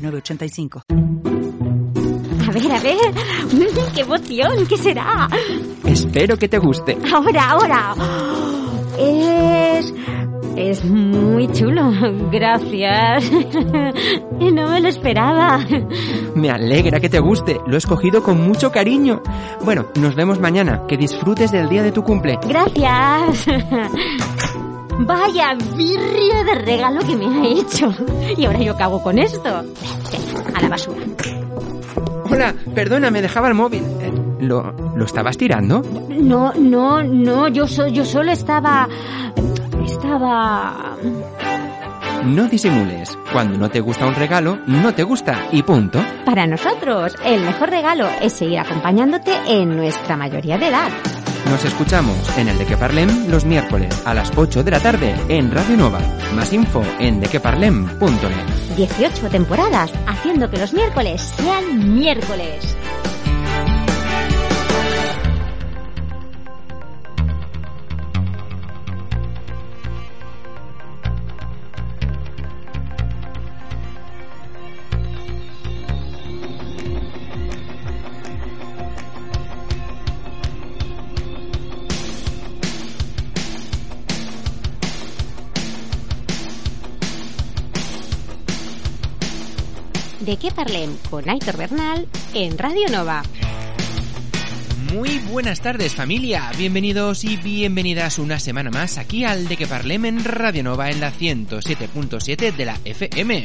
906985. A ver, a ver. ¡Qué emoción! ¿Qué será? Espero que te guste. Ahora, ahora. Es... Es muy chulo. Gracias. No me lo esperaba. Me alegra que te guste. Lo he escogido con mucho cariño. Bueno, nos vemos mañana. Que disfrutes del día de tu cumple. Gracias. Vaya birria de regalo que me ha hecho. Y ahora yo cago con esto. A la basura. Hola, perdona, me dejaba el móvil. Eh, ¿Lo, ¿Lo estabas tirando? No, no, no. Yo, so, yo solo estaba... Estaba... No disimules. Cuando no te gusta un regalo, no te gusta y punto. Para nosotros, el mejor regalo es seguir acompañándote en nuestra mayoría de edad. Nos escuchamos en el De Que Parlem los miércoles a las 8 de la tarde en Radio Nova. Más info en dequeparlem.net. 18 temporadas haciendo que los miércoles sean miércoles. De qué parlem con Aitor Bernal en Radio Nova. Muy buenas tardes familia, bienvenidos y bienvenidas una semana más aquí al De Que Parlem en Radio Nova en la 107.7 de la FM.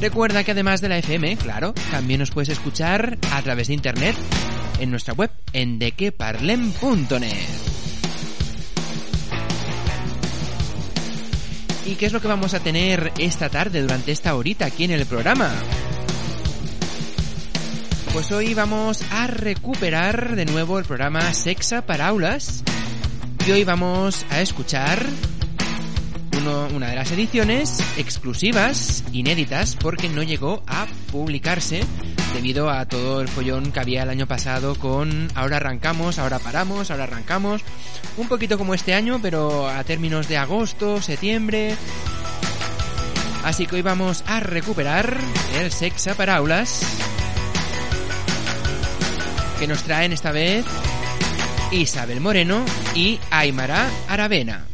Recuerda que además de la FM, claro, también nos puedes escuchar a través de internet en nuestra web en dequeparlem.net. ¿Y qué es lo que vamos a tener esta tarde durante esta horita aquí en el programa? Pues hoy vamos a recuperar de nuevo el programa Sexa para Aulas. Y hoy vamos a escuchar una de las ediciones exclusivas, inéditas, porque no llegó a publicarse debido a todo el follón que había el año pasado con ahora arrancamos, ahora paramos, ahora arrancamos, un poquito como este año, pero a términos de agosto, septiembre. Así que hoy vamos a recuperar el Sexa para Aulas que nos traen esta vez Isabel Moreno y Aymara Aravena.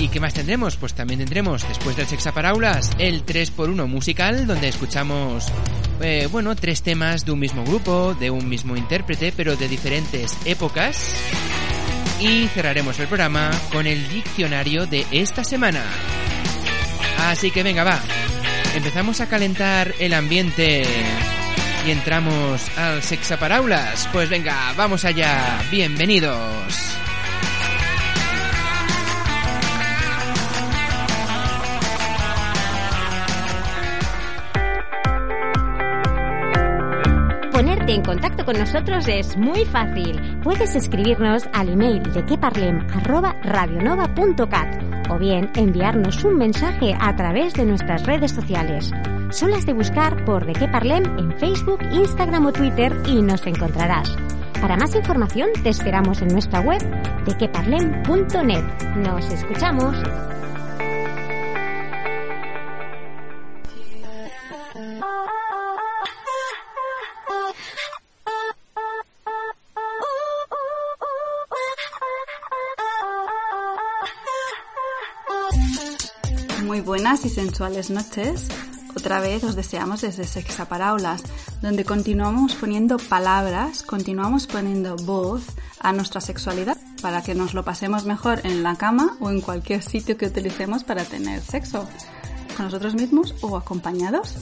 ¿Y qué más tendremos? Pues también tendremos, después del Sexaparaulas, el 3x1 musical, donde escuchamos, eh, bueno, tres temas de un mismo grupo, de un mismo intérprete, pero de diferentes épocas. Y cerraremos el programa con el diccionario de esta semana. Así que venga, va. Empezamos a calentar el ambiente y entramos al Sexaparaulas. Pues venga, vamos allá. Bienvenidos. Ponerte en contacto con nosotros es muy fácil. Puedes escribirnos al email de queparlem@radionova.cat o bien enviarnos un mensaje a través de nuestras redes sociales. Solo has de buscar por De qué Parlem en Facebook, Instagram o Twitter y nos encontrarás. Para más información te esperamos en nuestra web dequeparlem.net. Nos escuchamos. Muy buenas y sensuales noches. Otra vez os deseamos desde Sexaparaulas, donde continuamos poniendo palabras, continuamos poniendo voz a nuestra sexualidad para que nos lo pasemos mejor en la cama o en cualquier sitio que utilicemos para tener sexo, con nosotros mismos o acompañados.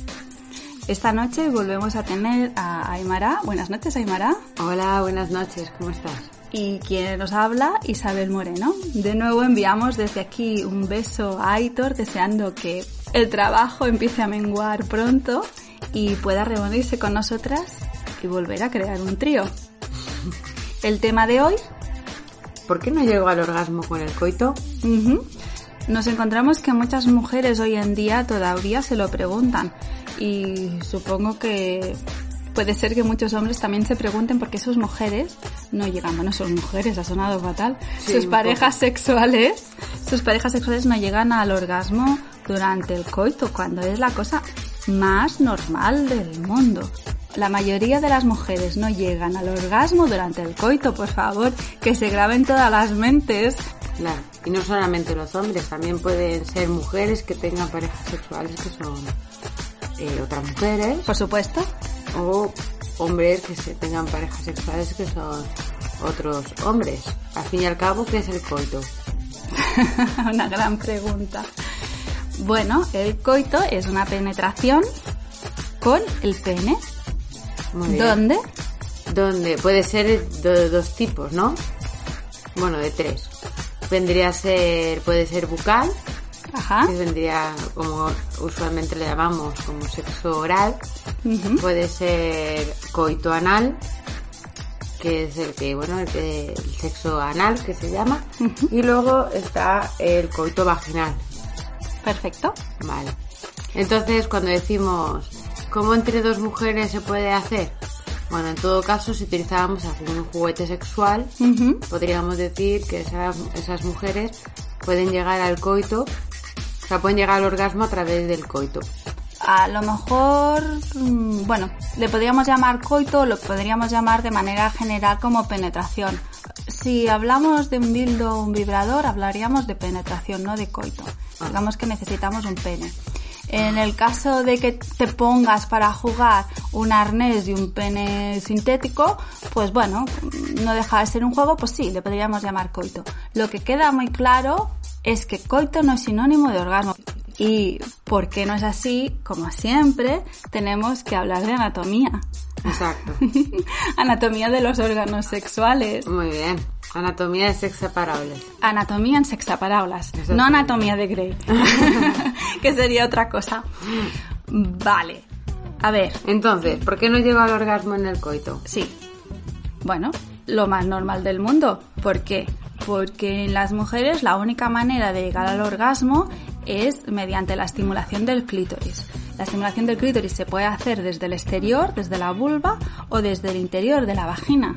Esta noche volvemos a tener a Aymara. Buenas noches, Aymara. Hola, buenas noches, ¿cómo estás? Y quien nos habla, Isabel Moreno. De nuevo enviamos desde aquí un beso a Aitor, deseando que el trabajo empiece a menguar pronto y pueda reunirse con nosotras y volver a crear un trío. El tema de hoy. ¿Por qué no llego al orgasmo con el coito? Nos encontramos que muchas mujeres hoy en día todavía se lo preguntan y supongo que puede ser que muchos hombres también se pregunten por qué sus mujeres no llegan, bueno, sus mujeres, ha sonado fatal, Sí, sus parejas poco. sexuales, sus parejas sexuales no llegan al orgasmo durante el coito, cuando es la cosa más normal del mundo. La mayoría de las mujeres no llegan al orgasmo durante el coito, por favor, que se graben todas las mentes. Claro. Y no solamente los hombres, también pueden ser mujeres que tengan parejas sexuales que son eh, otras mujeres Por supuesto, o hombres que se tengan parejas sexuales que son otros hombres. Al fin y al cabo, ¿qué es el coito? Una gran pregunta. Bueno, el coito es una penetración con el pene. Muy bien. ¿Dónde? Donde puede ser de dos tipos, ¿no? Bueno, de tres. Vendría a ser, puede ser bucal, Ajá. que vendría como usualmente le llamamos como sexo oral. Puede ser coito anal, que es el que, bueno, el, que- el sexo anal que se llama. Y luego está el coito vaginal. Perfecto. Vale. Entonces, cuando decimos, ¿cómo entre dos mujeres se puede hacer? Bueno, en todo caso, si utilizábamos algún juguete sexual, podríamos decir que esas, esas mujeres pueden llegar al coito, o sea, pueden llegar al orgasmo a través del coito. A lo mejor, mm, bueno, le podríamos llamar coito o lo podríamos llamar de manera general como penetración. Si hablamos de un dildo o un vibrador, hablaríamos de penetración, no de coito. Digamos que necesitamos un pene. En el caso de que te pongas para jugar un arnés y un pene sintético, pues bueno, no deja de ser un juego, pues sí, le podríamos llamar coito. Lo que queda muy claro es que coito no es sinónimo de orgasmo. Y porque no es así, como siempre, tenemos que hablar de anatomía. Exacto. anatomía de los órganos sexuales. Muy bien. Anatomía de separable. Anatomía en sexaparábolas, no anatomía de Grey, que sería otra cosa. Vale. A ver, Entonces, ¿por qué no llego al orgasmo en el coito? sí. Bueno, lo más normal del mundo. ¿Por qué? Porque en las mujeres la única manera de llegar al orgasmo es mediante la estimulación del clítoris. La estimulación del clítoris se puede hacer desde el exterior, desde la vulva o desde el interior de la vagina.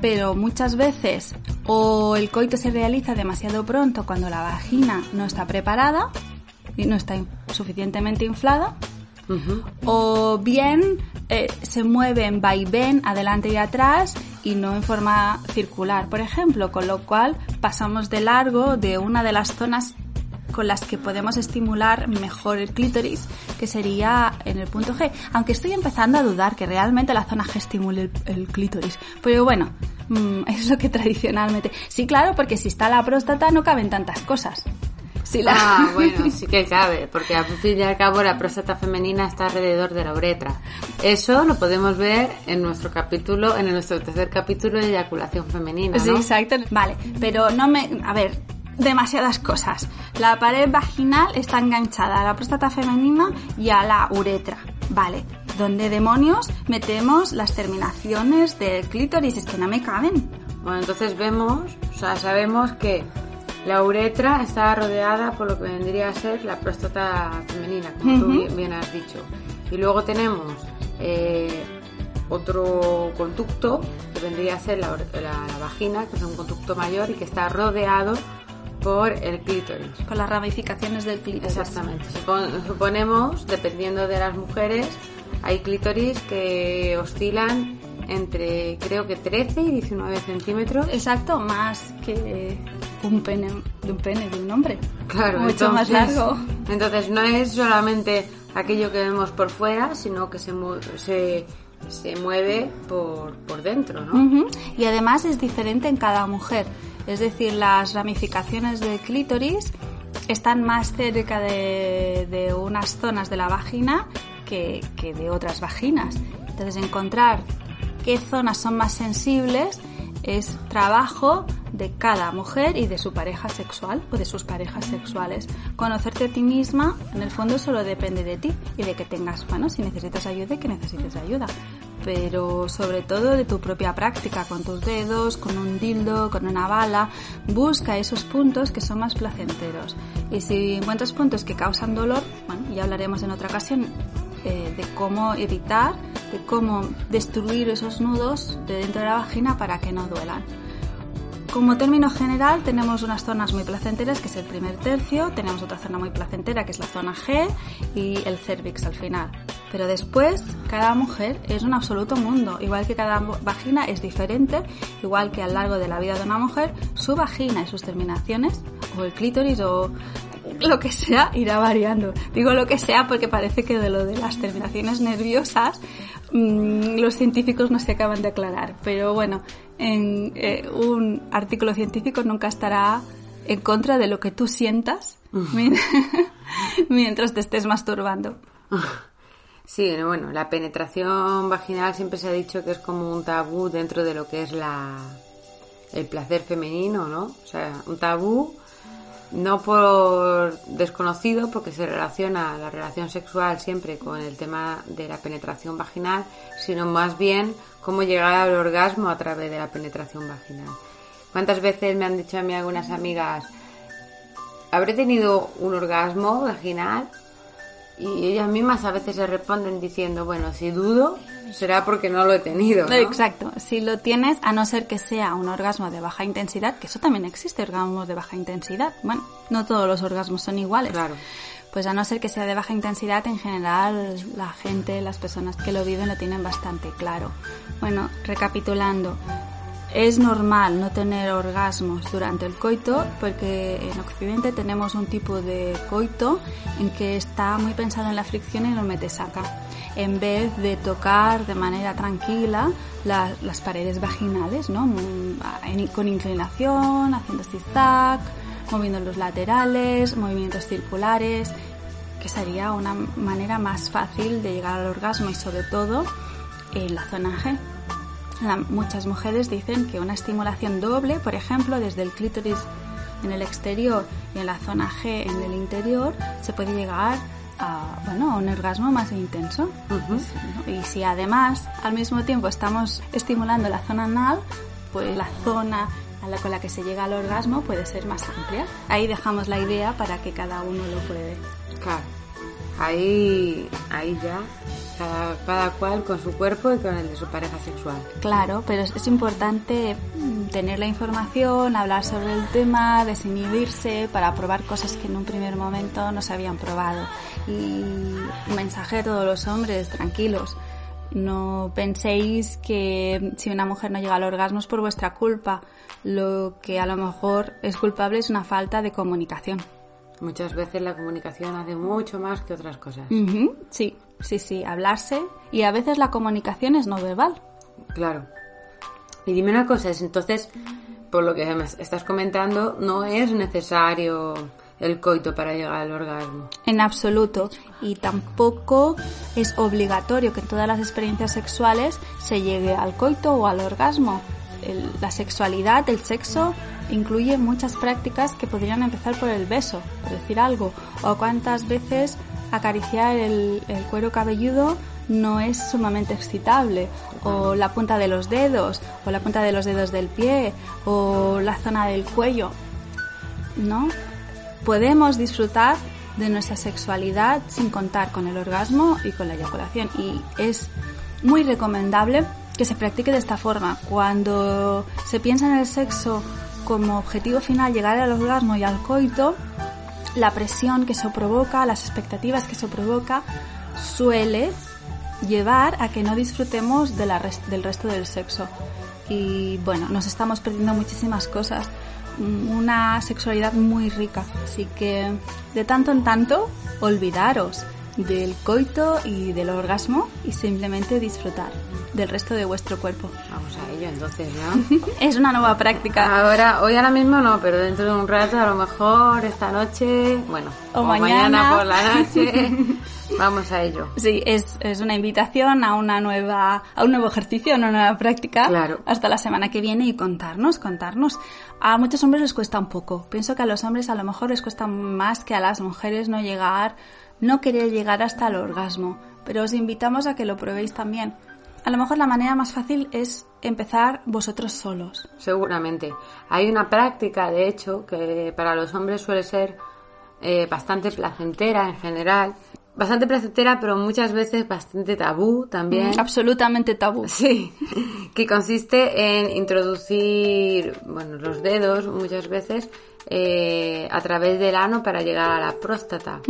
Pero muchas veces o el coito se realiza demasiado pronto cuando la vagina no está preparada y no está suficientemente inflada O bien eh, se mueve en vaivén adelante y atrás y no en forma circular, por ejemplo, con lo cual pasamos de largo de una de las zonas con las que podemos estimular mejor el clítoris, que sería en el punto G. Aunque estoy empezando a dudar que realmente la zona G estimule el, clítoris. Pero bueno, mm, es lo que tradicionalmente... Sí, claro, porque si está la próstata no caben tantas cosas. Si la- Ah, bueno, sí que cabe, porque al fin y al cabo la próstata femenina está alrededor de la uretra. Eso lo podemos ver en nuestro capítulo, en nuestro tercer capítulo de eyaculación femenina, Sí, ¿no? exacto. Vale, pero no me... A ver, demasiadas cosas. La pared vaginal está enganchada a la próstata femenina y a la uretra. Vale, ¿dónde demonios metemos las terminaciones del clítoris? Es que no me caben. Bueno, entonces vemos, o sea, sabemos que la uretra está rodeada por lo que vendría a ser la próstata femenina, como tú bien, bien has dicho. Y luego tenemos eh, otro conducto que vendría a ser la, la- la vagina, que es un conducto mayor y que está rodeado por el clítoris. Por las ramificaciones del clítoris. Exactamente. Supon- Suponemos, dependiendo de las mujeres, hay clítoris que oscilan entre creo que 13 y 19 centímetros. Exacto, más que un pene de un pene de un hombre. Claro, Mucho más largo. Entonces no es solamente aquello que vemos por fuera, sino que se, se, se mueve por, por dentro, ¿no? Y además es diferente en cada mujer. Es decir, las ramificaciones del clítoris están más cerca de, de unas zonas de la vagina que, que de otras vaginas. Entonces, encontrar qué zonas son más sensibles Es trabajo de cada mujer y de su pareja sexual o de sus parejas sexuales. Conocerte a ti misma, en el fondo, solo depende de ti y de que tengas, bueno, si necesitas ayuda, que necesites ayuda. Pero sobre todo de tu propia práctica, con tus dedos, con un dildo, con una bala. Busca esos puntos que son más placenteros. Y si encuentras puntos que causan dolor, bueno, ya hablaremos en otra ocasión eh, de cómo evitar, de cómo destruir esos nudos de dentro de la vagina para que no duelan. Como término general tenemos unas zonas muy placenteras que es el primer tercio, tenemos otra zona muy placentera que es la zona G y el cervix al final. Pero después cada mujer es un absoluto mundo, igual que cada vagina es diferente, igual que a lo largo de la vida de una mujer su vagina y sus terminaciones o el clítoris o lo que sea irá variando. Digo lo que sea porque parece que de lo de las terminaciones nerviosas mmm, los científicos no se acaban de aclarar. Pero bueno, en eh, un artículo científico nunca estará en contra de lo que tú sientas mientras te estés masturbando. Sí, bueno, la penetración vaginal siempre se ha dicho que es como un tabú dentro de lo que es la el placer femenino, ¿no? O sea, un tabú no por desconocido, porque se relaciona la relación sexual siempre con el tema de la penetración vaginal, sino más bien cómo llegar al orgasmo a través de la penetración vaginal. ¿Cuántas veces me han dicho a mí algunas amigas, habré tenido un orgasmo vaginal? Y ellas mismas a veces se responden diciendo, bueno, si dudo, será porque no lo he tenido. ¿no? Exacto. Si lo tienes, a no ser que sea un orgasmo de baja intensidad, que eso también existe, orgasmos de baja intensidad. Bueno, no todos los orgasmos son iguales. Claro. Pues a no ser que sea de baja intensidad, en general la gente, las personas que lo viven lo tienen bastante claro. Bueno, recapitulando, es normal no tener orgasmos durante el coito porque en Occidente tenemos un tipo de coito en que está muy pensado en la fricción y en el mete-saca, en vez de tocar de manera tranquila la, las paredes vaginales, ¿no? con inclinación, haciendo zigzag, moviendo los laterales, movimientos circulares, que sería una manera más fácil de llegar al orgasmo y sobre todo en la zona G. La, muchas mujeres dicen que una estimulación doble, por ejemplo, desde el clítoris en el exterior y en la zona G en el interior, se puede llegar a, bueno, a un orgasmo más intenso. Uh -huh. Y si además al mismo tiempo estamos estimulando la zona anal, pues la zona a la, con la que se llega al orgasmo puede ser más amplia. Ahí dejamos la idea para que cada uno lo pruebe. Claro. Ahí, ahí ya cada, cada, cual con su cuerpo y con el de su pareja sexual. Claro, pero es, es, importante tener la información, hablar sobre el tema, desinhibirse para probar cosas que en un primer momento no se habían probado. Y un mensaje a todos los hombres, tranquilos. No penséis que si una mujer no llega al orgasmo es por vuestra culpa. Lo que a lo mejor es culpable es una falta de comunicación. Muchas veces la comunicación hace mucho más que otras cosas. Uh -huh, sí, sí, sí, hablarse. Y a veces la comunicación es no verbal. Claro. Y dime una cosa, entonces, por lo que estás comentando, no es necesario el coito para llegar al orgasmo. En absoluto. Y tampoco es obligatorio que en todas las experiencias sexuales se llegue al coito o al orgasmo. El, la sexualidad, el sexo, incluye muchas prácticas que podrían empezar por el beso, por decir algo. O cuántas veces acariciar el, el cuero cabelludo no es sumamente excitable, o la punta de los dedos, o la punta de los dedos del pie, o la zona del cuello. ¿No? Podemos disfrutar de nuestra sexualidad sin contar con el orgasmo y con la eyaculación. Y es muy recomendable que se practique de esta forma. Cuando se piensa en el sexo como objetivo final llegar al orgasmo y al coito, la presión que eso provoca, las expectativas que eso provoca, suele llevar a que no disfrutemos del resto del sexo. Y bueno, nos estamos perdiendo muchísimas cosas. Una sexualidad muy rica. Así que de tanto en tanto, olvidaros del coito y del orgasmo y simplemente disfrutar del resto de vuestro cuerpo. Vamos a ello entonces, ¿no? es una nueva práctica. Ahora, hoy ahora mismo no, pero dentro de un rato, a lo mejor esta noche, bueno, o, o mañana. mañana por la noche, Vamos a ello. Sí, es, es una invitación a una nueva, a un nuevo ejercicio, a una nueva práctica. Claro. Hasta la semana que viene y contarnos, contarnos. A muchos hombres les cuesta un poco. Pienso que a los hombres a lo mejor les cuesta más que a las mujeres no llegar, no querer llegar hasta el orgasmo. Pero os invitamos a que lo probéis también. A lo mejor la manera más fácil es empezar vosotros solos. Seguramente. Hay una práctica, de hecho, que para los hombres suele ser eh, bastante placentera en general. Bastante placentera, pero muchas veces bastante tabú también. Mm, absolutamente tabú. Sí, que consiste en introducir, bueno, los dedos muchas veces eh, a través del ano para llegar a la próstata.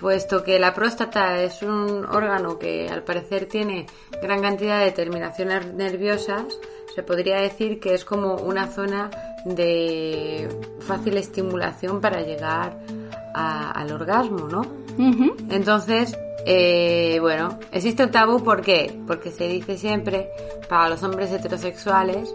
Puesto que la próstata es un órgano que al parecer tiene gran cantidad de terminaciones nerviosas, se podría decir que es como una zona de fácil estimulación para llegar al orgasmo, ¿no? Entonces, eh, bueno, existe un tabú, ¿por qué? Porque se dice siempre para los hombres heterosexuales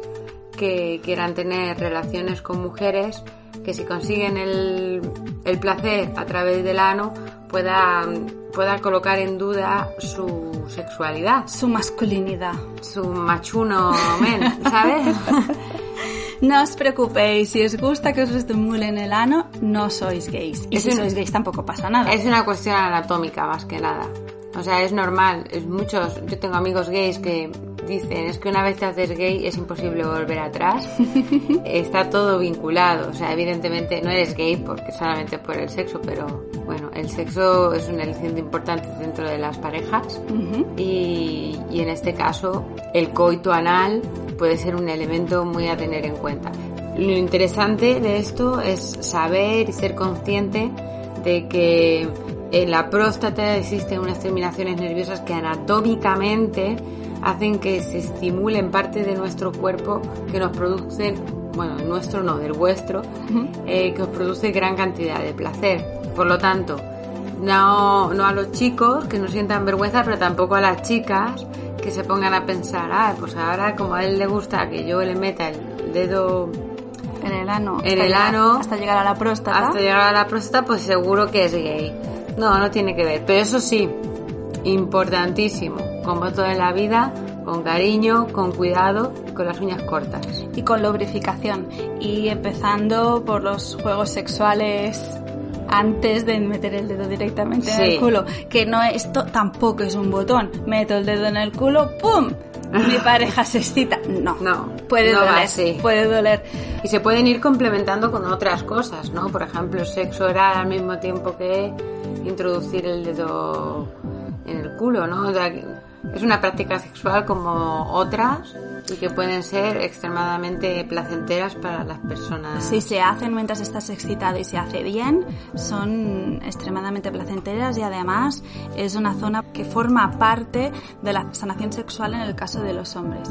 que quieran tener relaciones con mujeres, que si consiguen el, el placer a través del ano, pueda, pueda colocar en duda su sexualidad. Su masculinidad. Su machuno men, ¿sabes? No os preocupéis, si os gusta que os estimulen el ano, no sois gays. Y Es si un- sois gays tampoco pasa nada. Es una cuestión anatómica más que nada. O sea, es normal. Es muchos, yo tengo amigos gays que dicen es que una vez te haces gay es imposible volver atrás. Está todo vinculado. O sea, evidentemente no eres gay porque solamente por el sexo, pero bueno, el sexo es un aliciente importante dentro de las parejas. y, y en este caso, el coito anal puede ser un elemento muy a tener en cuenta. Lo interesante de esto es saber y ser consciente de que en la próstata existen unas terminaciones nerviosas que anatómicamente hacen que se estimulen parte de nuestro cuerpo que nos producen, bueno, el nuestro no, del vuestro, eh, que os produce gran cantidad de placer. Por lo tanto, no, no a los chicos que no sientan vergüenza, pero tampoco a las chicas que se pongan a pensar, ah, pues ahora como a él le gusta que yo le meta el dedo En el ano. En hasta el llegar- ano. Hasta llegar a la próstata. hasta llegar a la próstata, pues seguro que es gay. No, no tiene que ver. Pero eso sí, importantísimo, como todo en la vida, con cariño, con cuidado, con las uñas cortas. y con lubrificación. Y empezando por los juegos sexuales antes de meter el dedo directamente en Sí. el culo. Que no esto tampoco es un botón. Meto el dedo en el culo, ¡pum! Mi pareja se excita. No. No, Puede no doler. así. Puede doler. Y se pueden ir complementando con otras cosas, ¿no? Por ejemplo, sexo oral al mismo tiempo que introducir el dedo en el culo, ¿no? O sea, es una práctica sexual como otras y que pueden ser extremadamente placenteras para las personas. Si se hacen mientras estás excitado y se hace bien, son extremadamente placenteras y además es una zona que forma parte de la sanación sexual en el caso de los hombres.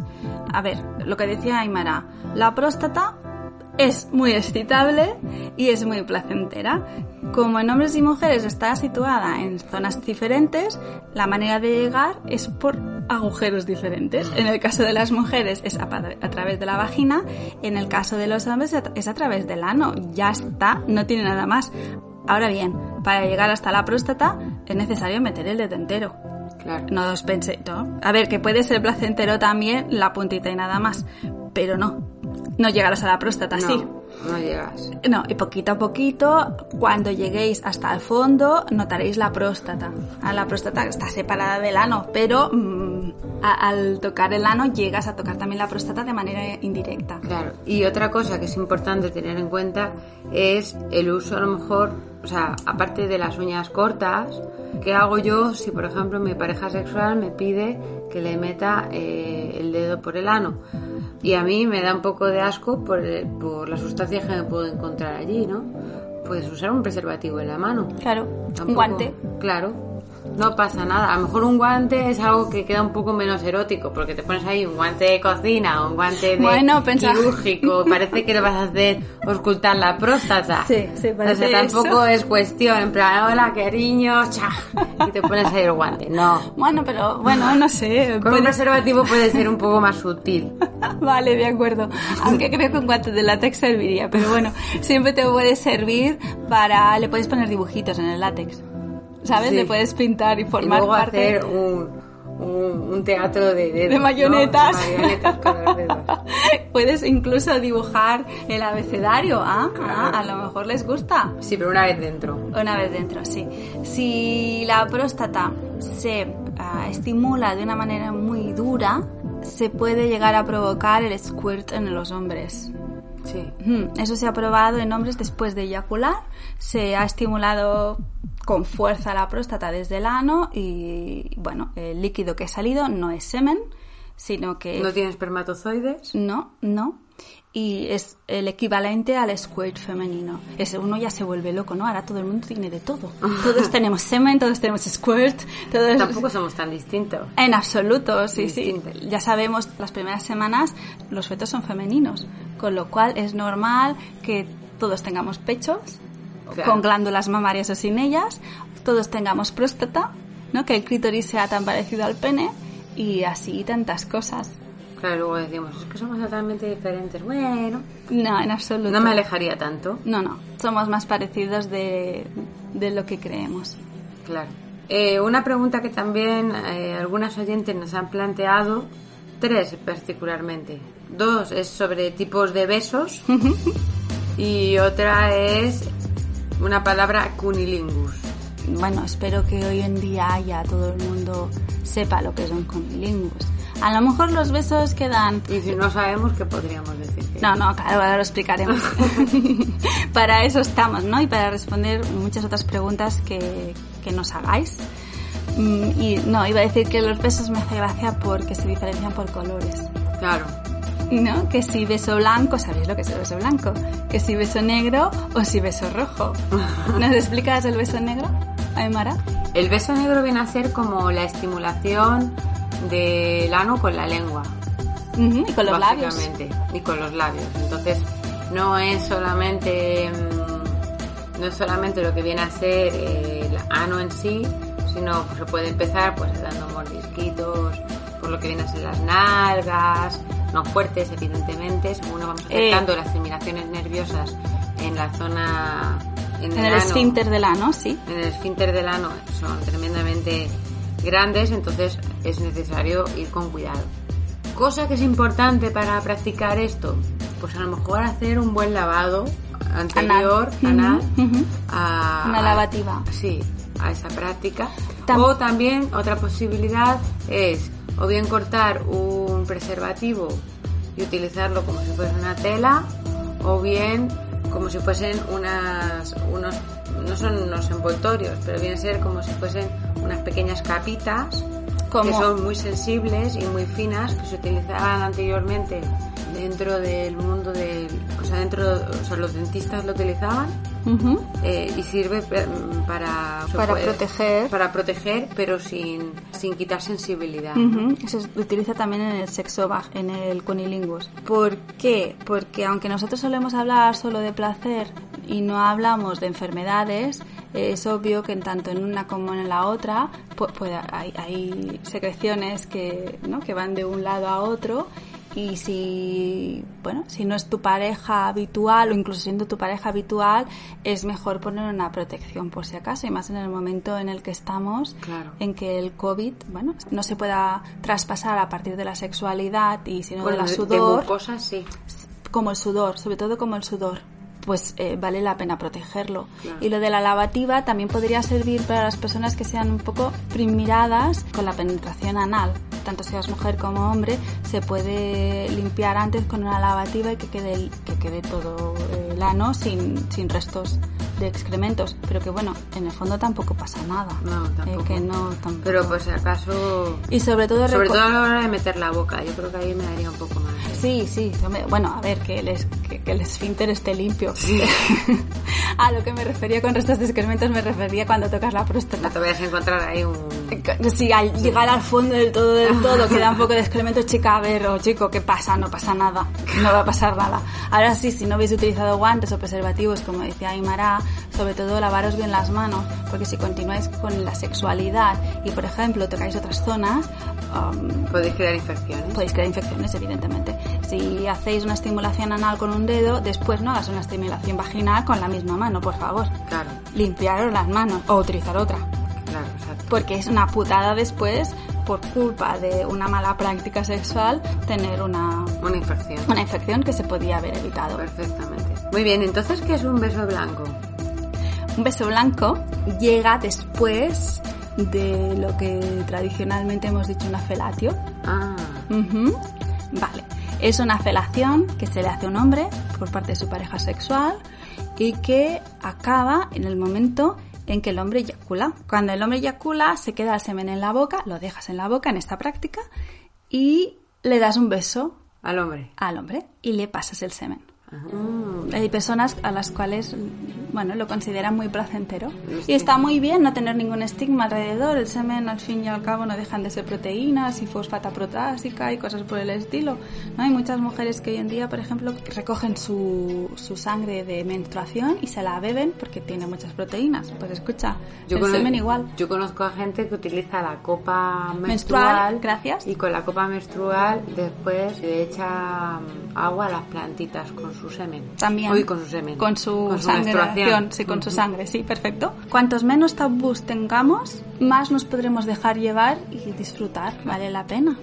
A ver, lo que decía Aymara, la próstata es muy excitable y es muy placentera. Como en hombres y mujeres está situada en zonas diferentes, la manera de llegar es por agujeros diferentes. En el caso de las mujeres es a, través de la vagina, en el caso de los hombres es a través del ano. Ya está, no tiene nada más. Ahora bien, para llegar hasta la próstata es necesario meter el dedo entero. Claro. No os pensé, ¿no? A ver, que puede ser placentero también la puntita y nada más, pero no. No llegarás a la próstata, No, sí. no llegas. No, y poquito a poquito, cuando lleguéis hasta el fondo, notaréis la próstata. Ah, La próstata está separada del ano, pero mm, a- al tocar el ano llegas a tocar también la próstata de manera indirecta. Claro. Y otra cosa que es importante tener en cuenta es el uso a lo mejor, o sea, aparte de las uñas cortas, ¿qué hago yo si por ejemplo mi pareja sexual me pide que le meta eh, el dedo por el ano? Y a mí me da un poco de asco por, el- por las sustancias que me puedo encontrar allí, ¿no? Puedes usar un preservativo en la mano. Claro, un guante. Claro. No pasa nada. A lo mejor un guante es algo que queda un poco menos erótico, porque te pones ahí un guante de cocina o un guante de Bueno, quirúrgico. Parece que le vas a hacer ocultar la próstata. Sí, sí, parece O sea, tampoco eso. es cuestión, en plan, hola, cariño, cha, y te pones ahí el guante. No. Bueno, pero bueno, no sé. Con un preservativo puede ser un poco más sutil. Vale, de acuerdo. Aunque creo que un guante de látex serviría, pero bueno, siempre te puede servir para... Le puedes poner dibujitos en el látex. ¿Sabes? Sí. Le puedes pintar y Y formar luego parte. hacer un, un, un teatro de dedos. De marionetas. ¿no? De marionetas con los dedos. Puedes incluso dibujar el abecedario, ¿ah? Ah, a lo mejor les gusta. Sí, pero una vez dentro. Una vez dentro, sí. Si la próstata se ah, estimula de una manera muy dura, se puede llegar a provocar el squirt en los hombres. Sí. Ujú, Eso se ha probado en hombres después de eyacular. Se ha estimulado con fuerza la próstata desde el ano y, bueno, el líquido que ha salido no es semen, sino que... ¿No tiene espermatozoides? No, no. Y es el equivalente al squirt femenino. Ese uno ya se vuelve loco, ¿no? Ahora todo el mundo tiene de todo. Todos tenemos semen, todos tenemos squirt, todos... Tampoco somos tan distintos. En absoluto, sí, sí. Ya sabemos, las primeras semanas los fetos son femeninos, con lo cual es normal que todos tengamos pechos, Claro. con glándulas mamarias o sin ellas, todos tengamos próstata, ¿no? Que el clítoris sea tan parecido al pene y así tantas cosas. Claro, luego decimos, es que somos totalmente diferentes. Bueno, No, en absoluto. no me alejaría tanto. No, no, somos más parecidos de, de lo que creemos. Claro. Eh, una pregunta que también eh, algunas oyentes nos han planteado, tres particularmente. Dos es sobre tipos de besos y otra es una palabra cunilingus. Bueno, espero que hoy en día ya todo el mundo sepa lo que son cunilingus. A lo mejor los besos quedan... Y si no sabemos, ¿qué podríamos decir? No, no, claro, ahora lo explicaremos. para eso estamos, ¿no? Y para responder muchas otras preguntas que, que nos hagáis. Mm, Y no, iba a decir que los besos me hace gracia porque se diferencian por colores. Claro. ¿No? Que si beso blanco, ¿sabéis lo que es el beso blanco? Que si beso negro o si beso rojo. ¿Nos explicas el beso negro, Aymara? El beso negro viene a ser como la estimulación del ano con la lengua. Ujú, Y con los labios. y con los labios. Entonces, no es solamente mm, no es solamente lo que viene a ser eh, el ano en sí, sino se puede empezar pues dando mordisquitos por lo que viene a ser las nalgas, no fuertes evidentemente, según nos vamos Eh. acercando las terminaciones nerviosas en la zona en, En el ano, esfínter del ano, sí. en el esfínter del ano son tremendamente grandes, entonces es necesario ir con cuidado. Cosa que es importante para practicar esto, pues a lo mejor hacer un buen lavado anterior, Anal. anal, a, Una a- lavativa. sí, a esa práctica. Tam- o también otra posibilidad es o bien cortar un preservativo y utilizarlo como si fuese una tela, o bien como si fuesen unas, unos, no son unos envoltorios, pero viene a ser como si fuesen unas pequeñas capitas que son muy sensibles y muy finas que se utilizaban anteriormente dentro del mundo del, o sea, dentro, o sea, los dentistas lo utilizaban Eh, y sirve para Para pues, proteger. para proteger pero sin, sin quitar sensibilidad Eso se utiliza también en el sexo en el cunilingus. ¿Por qué? Porque aunque nosotros solemos hablar solo de placer y no hablamos de enfermedades, es obvio que en tanto en una como en la otra pu- puede- hay, hay secreciones que, ¿no? que van de un lado a otro y si bueno si no es tu pareja habitual o incluso siendo tu pareja habitual es mejor poner una protección por si acaso y más en el momento en el que estamos Claro. en que el COVID, bueno, no se pueda traspasar a partir de la sexualidad y sino Bueno, de la de- de sudor, mucosas sí. Como el sudor, sobre todo como el sudor, pues eh, vale la pena protegerlo. Claro. Y lo de la lavativa también podría servir para las personas que sean un poco primiradas con la penetración anal. Tanto seas mujer como hombre, se puede limpiar antes con una lavativa y que quede, que quede todo el ano sin, sin restos de excrementos. Pero que bueno, en el fondo tampoco pasa nada. no Eh, tampoco que no, tampoco. pero pues si acaso Y sobre todo... sobre todo a la hora de meter la boca yo creo que ahí me daría un poco más Sí, sí. hombre, Bueno, a ver, que el, es- que, que el esfínter esté limpio. a lo que me refería con restos de excrementos me refería cuando tocas la no próstata. te vayas a encontrar ahí un Si al llegar al fondo del todo, del todo, queda un poco de excremento, chica, a ver, o chico, ¿qué pasa? No pasa nada. No va a pasar nada. Ahora sí, si no habéis utilizado guantes o preservativos, como decía Aymara, sobre todo lavaros bien las manos, porque si continuáis con la sexualidad y, por ejemplo, tocáis otras zonas, um, podéis crear infecciones podéis crear infecciones, evidentemente. Si hacéis una estimulación anal con un dedo, después no hagas una estimulación vaginal con la misma mano, por favor. claro Limpiaros las manos o utilizar otra. porque es una putada después, por culpa de una mala práctica sexual, tener una, Una infección. una infección que se podía haber evitado. Perfectamente. Muy bien, entonces, ¿qué es un beso blanco? Un beso blanco llega después de lo que tradicionalmente hemos dicho una felatio. Ah, Ujú. Vale. Es una felación que se le hace a un hombre por parte de su pareja sexual y que acaba en el momento en que el hombre eyacula. Cuando el hombre eyacula, se queda el semen en la boca, lo dejas en la boca en esta práctica y le das un beso al hombre. al hombre y le pasas el semen. Mm, Hay personas a las cuales, bueno, lo consideran muy placentero. Y está muy bien no tener ningún estigma alrededor. El semen, al fin y al cabo, no dejan de ser proteínas y fosfata protásica y cosas por el estilo. ¿no? Hay muchas mujeres que hoy en día, por ejemplo, recogen su, su sangre de menstruación y se la beben porque tiene muchas proteínas. Pues escucha, el cono- semen igual. Yo conozco a gente que utiliza la copa Menstrual, menstrual. gracias. Y con la copa menstrual después le echa mm, agua a las plantitas con su semen. También. Uy, con su semen. Con su, menstruación. Sangración, sí, con su sangre, sí, perfecto. Cuantos menos tabús tengamos, más nos podremos dejar llevar y disfrutar, vale la pena.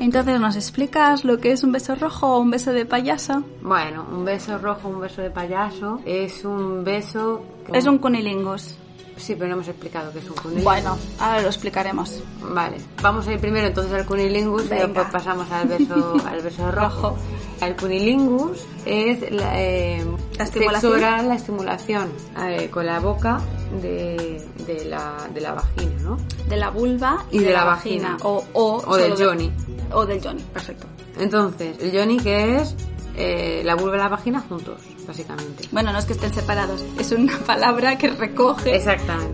Entonces, ¿nos explicas lo que es un beso rojo o un beso de payaso? Bueno, un beso rojo, un beso de payaso, es un beso... Es un cunilingus. Sí, pero no hemos explicado que es un cunilingus. Bueno, ahora lo explicaremos. Vale, vamos a ir primero entonces al cunilingus y después pasamos al beso, al beso rojo. El cunilingus es la, eh, La estimulación. oral, la estimulación eh, con la boca de, de, la, de la vagina, ¿no? De la vulva y, Y de la vagina. O, o, O del de- yoni. O del Johnny, perfecto. Entonces, el yoni que es eh, la vulva y la vagina juntos, básicamente. Bueno, no es que estén separados, es una palabra que recoge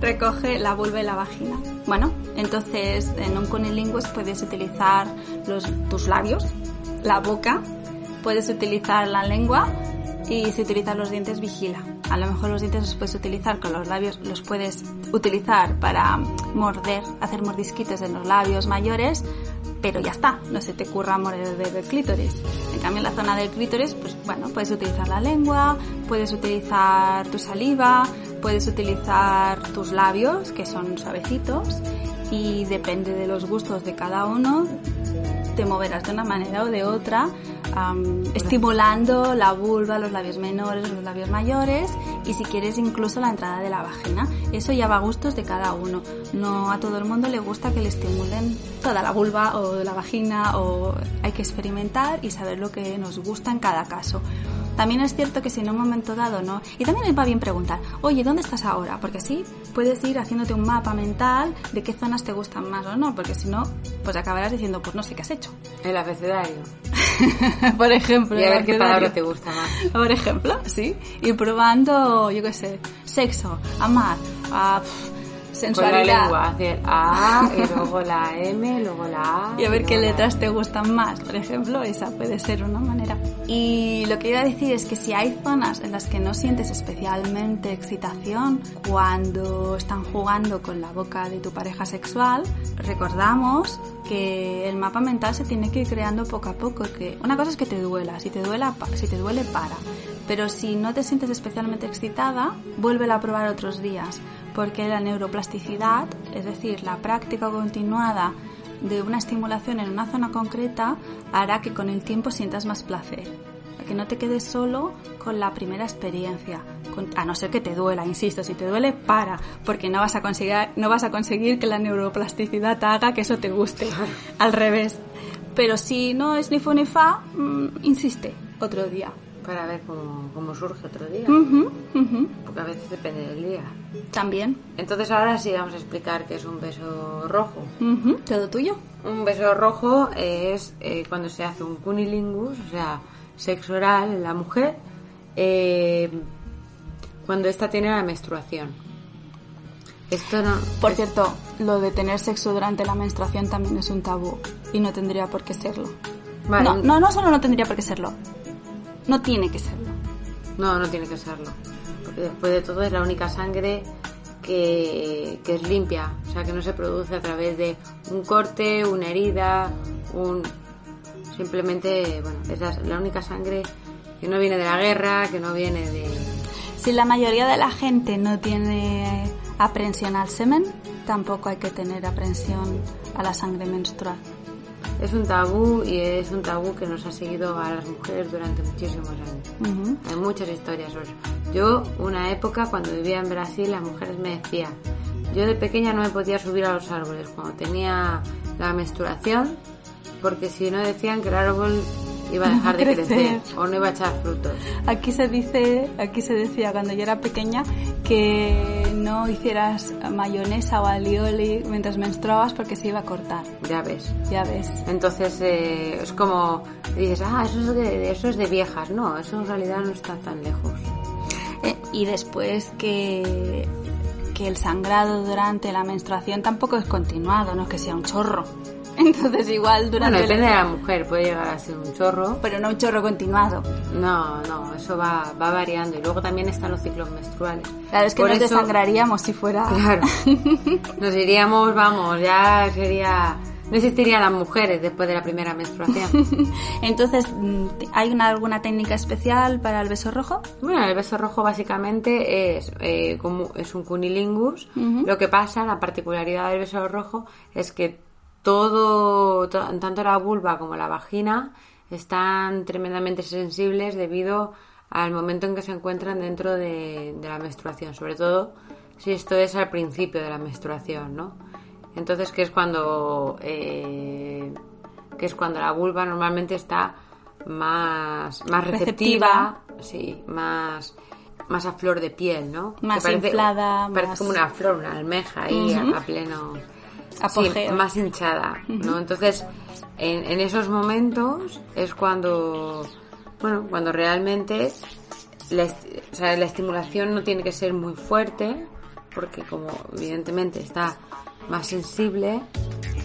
recoge la vulva y la vagina. Bueno, entonces en un cunilingus puedes utilizar los, tus labios, la boca, puedes utilizar la lengua y si utilizas los dientes vigila. A lo mejor los dientes los puedes utilizar con los labios, los puedes utilizar para morder, hacer mordisquitos en los labios mayores, pero ya está, no se te ocurra morder el clítoris. En cambio, en la zona del clítoris, pues bueno, puedes utilizar la lengua, puedes utilizar tu saliva, puedes utilizar tus labios, que son suavecitos, y depende de los gustos de cada uno, te moverás de una manera o de otra, am, estimulando la vulva, los labios menores, los labios mayores y si quieres incluso la entrada de la vagina. Eso ya va a gustos de cada uno. No a todo el mundo le gusta que le estimulen toda la vulva o la vagina o hay que experimentar y saber lo que nos gusta en cada caso. También es cierto que si en un momento dado no. Y también va bien preguntar, oye, ¿dónde estás ahora? Porque así puedes ir haciéndote un mapa mental de qué zonas te gustan más o no, porque si no, pues acabarás diciendo, pues no sé qué has hecho. El abecedario. Por ejemplo. Y a ver qué palabra te gusta más. Por ejemplo, sí. Y probando, yo qué sé, sexo, amar, ah, pf, Con la sensualidad. lengua, hacer A, y luego la M, luego la A. Y a ver qué letras te gustan más, por ejemplo, esa puede ser una manera. Y lo que iba a decir es que si hay zonas en las que no sientes especialmente excitación cuando están jugando con la boca de tu pareja sexual, recordamos que el mapa mental se tiene que ir creando poco a poco, que una cosa es que te duela, si te duela, si te duele para, pero si no te sientes especialmente excitada, vuélvela a probar otros días, porque la neuroplasticidad, es decir, la práctica continuada de una estimulación en una zona concreta hará que con el tiempo sientas más placer. Que no te quedes solo con la primera experiencia, con- a no ser que te duela, insisto, si te duele, para, porque no vas a conseguir, no vas a conseguir que la neuroplasticidad haga que eso te guste, al revés. Pero si no es ni fu ni fa, mm, insiste, otro día. Para ver cómo, cómo surge otro día. Porque a veces depende del día. También. Entonces ahora sí vamos a explicar qué es un beso rojo. Ujú, Todo tuyo. Un beso rojo es eh, cuando se hace un cunilingus, o sea, sexo oral en la mujer, eh, cuando ésta tiene la menstruación. Esto no... Por cierto, lo de tener sexo durante la menstruación también es un tabú y no tendría por qué serlo. Vale. No, no, no solo no tendría por qué serlo, no tiene que serlo. No, no tiene que serlo. Porque después de todo es la única sangre que, que es limpia. O sea, que no se produce a través de un corte, una herida, un... Simplemente, bueno, es la, la única sangre que no viene de la guerra, que no viene de... Si la mayoría de la gente no tiene aprensión al semen, tampoco hay que tener aprensión a la sangre menstrual. Es un tabú y es un tabú que nos ha seguido a las mujeres durante muchísimos años. Hay muchas historias. Yo, una época, cuando vivía en Brasil, las mujeres me decían, yo de pequeña no me podía subir a los árboles cuando tenía la menstruación, porque si no decían que el árbol iba a dejar de crecer. o no iba a echar frutos. Aquí se dice, aquí se decía cuando yo era pequeña que no hicieras mayonesa o alioli mientras menstruabas porque se iba a cortar. Ya ves. Ya ves. Entonces eh, es como dices, ah, eso es de, eso es de viejas. No, eso en realidad no está tan lejos. Eh, y después que que el sangrado durante la menstruación tampoco es continuado, no es que sea un chorro. Entonces igual durante... Bueno, depende de la mujer, puede llegar a ser un chorro. Pero no un chorro continuado. No, no, eso va, va variando. Y luego también están los ciclos menstruales. Claro, es que nos desangraríamos si fuera... Claro. Nos iríamos, vamos, ya sería... No existirían las mujeres después de la primera menstruación. Entonces, ¿hay una, alguna técnica especial para el beso rojo? Bueno, el beso rojo básicamente es, eh, como, es un cunilingus. Lo que pasa, la particularidad del beso rojo es que todo, tanto la vulva como la vagina, están tremendamente sensibles debido al momento en que se encuentran dentro de, la menstruación, sobre todo si esto es al principio de la menstruación, ¿no? Entonces, que es cuando eh, que es cuando la vulva normalmente está más, más receptiva, sí, más más a flor de piel, ¿no? Más inflada, parece como una flor, una almeja ahí a pleno más hinchada, ¿no? Entonces, en, esos momentos es cuando, bueno, cuando realmente la, la estimulación no tiene que ser muy fuerte, porque como evidentemente está más sensible,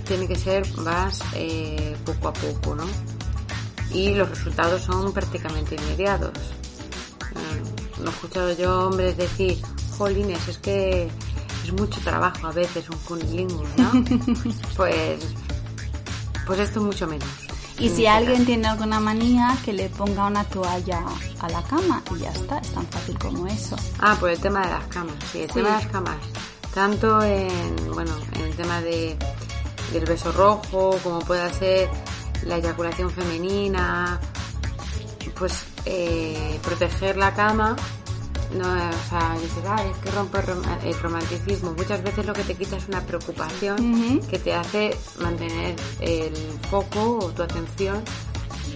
tiene que ser más eh, poco a poco, ¿no? Y los resultados son prácticamente inmediatos. no he escuchado yo hombres decir, jolines, es que es mucho trabajo a veces un cunilingus, ¿no? pues, pues esto mucho menos. Y si alguien tiene alguna manía, que le ponga una toalla a la cama y ya está, es tan fácil como eso. Ah, por el tema de las camas, sí, el tema de las camas. Tanto en, bueno, en el tema de, del beso rojo, como puede ser la eyaculación femenina, pues eh, proteger la cama no, o sea, dices, ay, es que rompe el romanticismo. Muchas veces lo que te quita es una preocupación que te hace mantener el foco o tu atención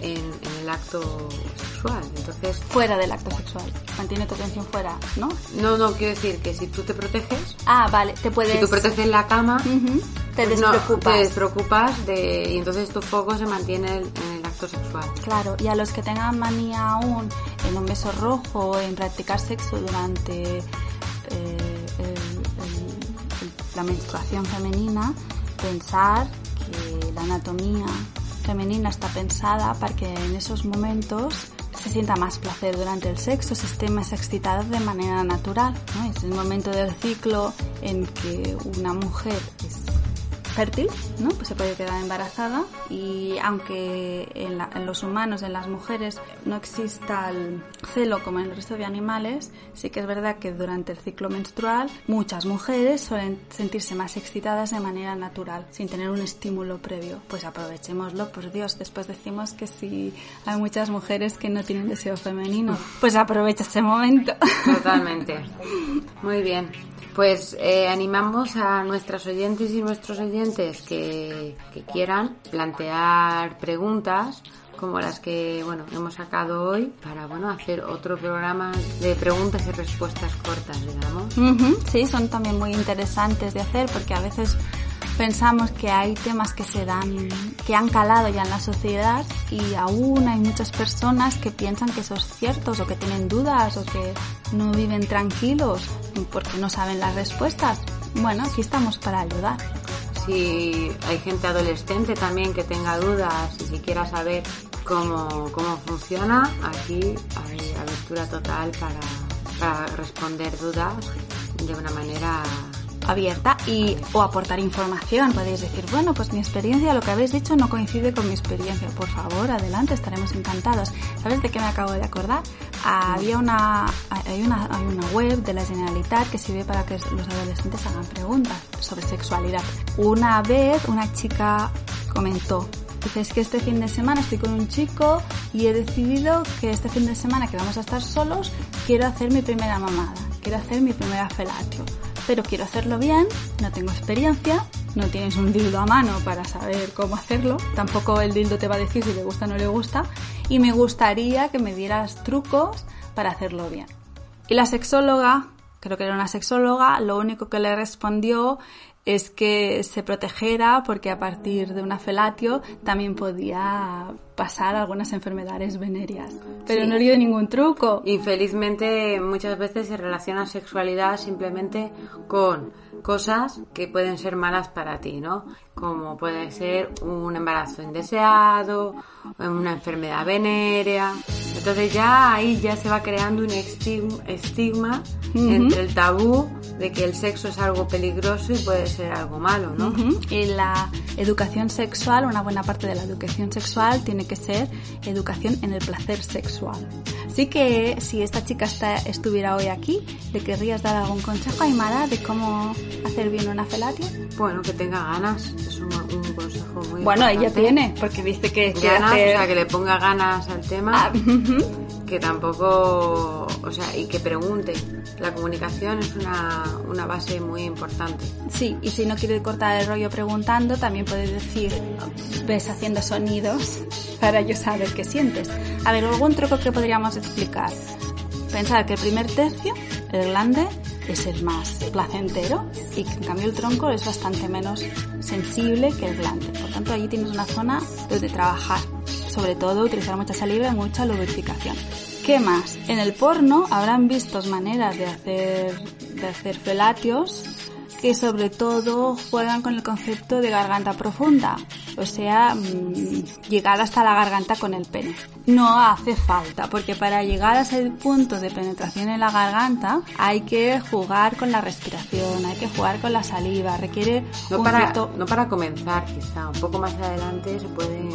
en, el acto sexual. Entonces, fuera del acto sexual. Mantiene tu atención fuera, ¿no? No, no, quiero decir que si tú te proteges. Ah, vale, te puedes. Si tú proteges la cama, te pues despreocupas. te despreocupas de, y entonces tu foco se mantiene en el sexual. Claro, y a los que tengan manía aún en un beso rojo, en practicar sexo durante eh, la menstruación femenina, pensar que la anatomía femenina está pensada para que en esos momentos se sienta más placer durante el sexo, se esté más excitada de manera natural. Es el momento del ciclo en que una mujer es fértil, ¿no? Pues se puede quedar embarazada y aunque en, los humanos, en las mujeres, no exista el celo como en el resto de animales, sí que es verdad que durante el ciclo menstrual muchas mujeres suelen sentirse más excitadas de manera natural, sin tener un estímulo previo. Pues aprovechémoslo, por Dios, después decimos que si hay muchas mujeres que no tienen deseo femenino, pues aprovecha ese momento. Totalmente. Muy bien. Pues eh, animamos a nuestras oyentes y nuestros oyentes que, quieran plantear preguntas como las que bueno hemos sacado hoy para bueno hacer otro programa de preguntas y respuestas cortas digamos. Sí son también muy interesantes de hacer porque a veces pensamos que hay temas que se dan, que han calado ya en la sociedad y aún hay muchas personas que piensan que son ciertos o que tienen dudas o que no viven tranquilos porque no saben las respuestas. Bueno, aquí estamos para ayudar. Si hay gente adolescente también que tenga dudas y si quiera saber cómo, cómo funciona, aquí hay abertura total para, para responder dudas de una manera abierta y o aportar información. Podéis decir, bueno, pues mi experiencia, lo que habéis dicho no coincide con mi experiencia. Por favor, adelante, estaremos encantados. ¿Sabes de qué me acabo de acordar? había una hay, una hay una web de la Generalitat que sirve para que los adolescentes hagan preguntas sobre sexualidad. Una vez una chica comentó Dice, es que este fin de semana estoy con un chico y he decidido que este fin de semana que vamos a estar solos, quiero hacer mi primera mamada, quiero hacer mi primera felatio. Pero quiero hacerlo bien, no tengo experiencia, no tienes un dildo a mano para saber cómo hacerlo, tampoco el dildo te va a decir si le gusta o no le gusta, y me gustaría que me dieras trucos para hacerlo bien. Y la sexóloga, creo que era una sexóloga, lo único que le respondió es que se protegiera porque a partir de una felatio también podía pasar algunas enfermedades venéreas. Pero no dio ningún truco. Infelizmente muchas veces se relaciona sexualidad simplemente con cosas que pueden ser malas para ti, ¿no? Como puede ser un embarazo indeseado, una enfermedad venérea. Entonces ya ahí ya se va creando un estigma, entre el tabú de que el sexo es algo peligroso y puede ser algo malo, ¿no? Y la educación sexual, una buena parte de la educación sexual tiene que ser educación en el placer sexual. Así que si esta chica está, estuviera hoy aquí, ¿le querrías dar algún consejo a Aymara de cómo hacer bien una felatio? Bueno, que tenga ganas, es un, consejo muy Bueno, ella tiene, porque viste que ganas, o sea, que le ponga ganas al tema, ah, que tampoco, o sea, y que pregunte. La comunicación es una, una base muy importante. Sí, y si no quiere cortar el rollo preguntando, también puedes decir, ves haciendo sonidos para yo saber qué sientes. A ver, algún truco que podríamos explicar. Pensar que el primer tercio, el glande, es el más placentero y que en cambio el tronco es bastante menos sensible que el glande. Por tanto, allí tienes una zona donde trabajar. Sobre todo utilizar mucha saliva y mucha lubrificación. ¿Qué más? En el porno habrán visto maneras de hacer, de hacer felatios que sobre todo juegan con el concepto de garganta profunda, o sea, mm, llegar hasta la garganta con el pene. No hace falta, porque para llegar a ese punto de penetración en la garganta hay que jugar con la respiración, hay que jugar con la saliva, requiere no un para, No para comenzar, quizá, un poco más adelante se puede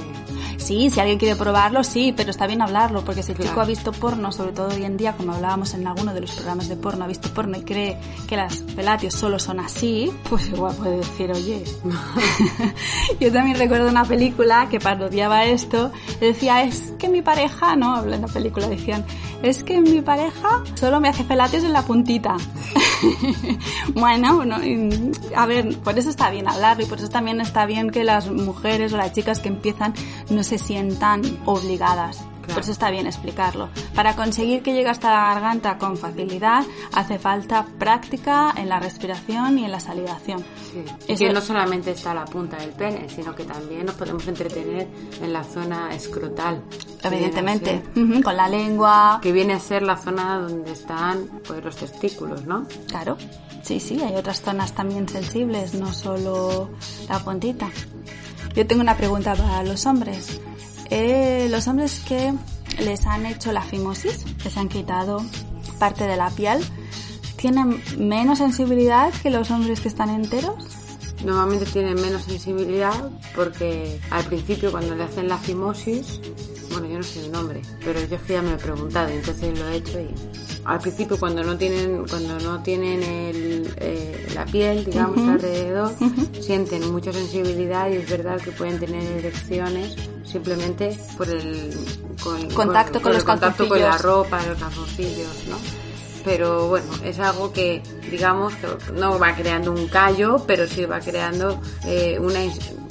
Sí, si alguien quiere probarlo, sí, pero está bien hablarlo, porque si el chico ha visto porno, sobre todo hoy en día, como hablábamos en alguno de los programas de porno, ha visto porno y cree que las pelatios solo son así, pues igual puede decir, oye. Yo también recuerdo una película que parodiaba esto, decía, es que mi pareja, no, en la película decían, es que mi pareja solo me hace pelatios en la puntita. bueno, a ver, por eso está bien hablarlo y por eso también está bien que las mujeres o las chicas que empiezan no se sientan obligadas. Por eso está bien explicarlo. Para conseguir que llegue hasta la garganta con facilidad, hace falta práctica en la respiración y en la salivación. Sí. que no solamente está la punta del pene, sino que también nos podemos entretener en la zona escrotal. Evidentemente, con la lengua. Que viene a ser la zona donde están pues, los testículos, ¿no? Claro. Sí, sí, hay otras zonas también sensibles, no solo la puntita. Yo tengo una pregunta para los hombres. Eh, los hombres que les han hecho la fimosis, les han quitado parte de la piel, ¿tienen menos sensibilidad que los hombres que están enteros? Normalmente tienen menos sensibilidad porque al principio cuando le hacen la fimosis, bueno yo no sé el nombre, pero yo ya me lo he preguntado entonces lo he hecho y al principio cuando no tienen cuando no tienen el, eh, la piel digamos alrededor sienten mucha sensibilidad y es verdad que pueden tener erecciones simplemente por el contacto con, los el contacto con la ropa los calzoncillos no pero bueno es algo que digamos no va creando un callo pero sí va creando eh, una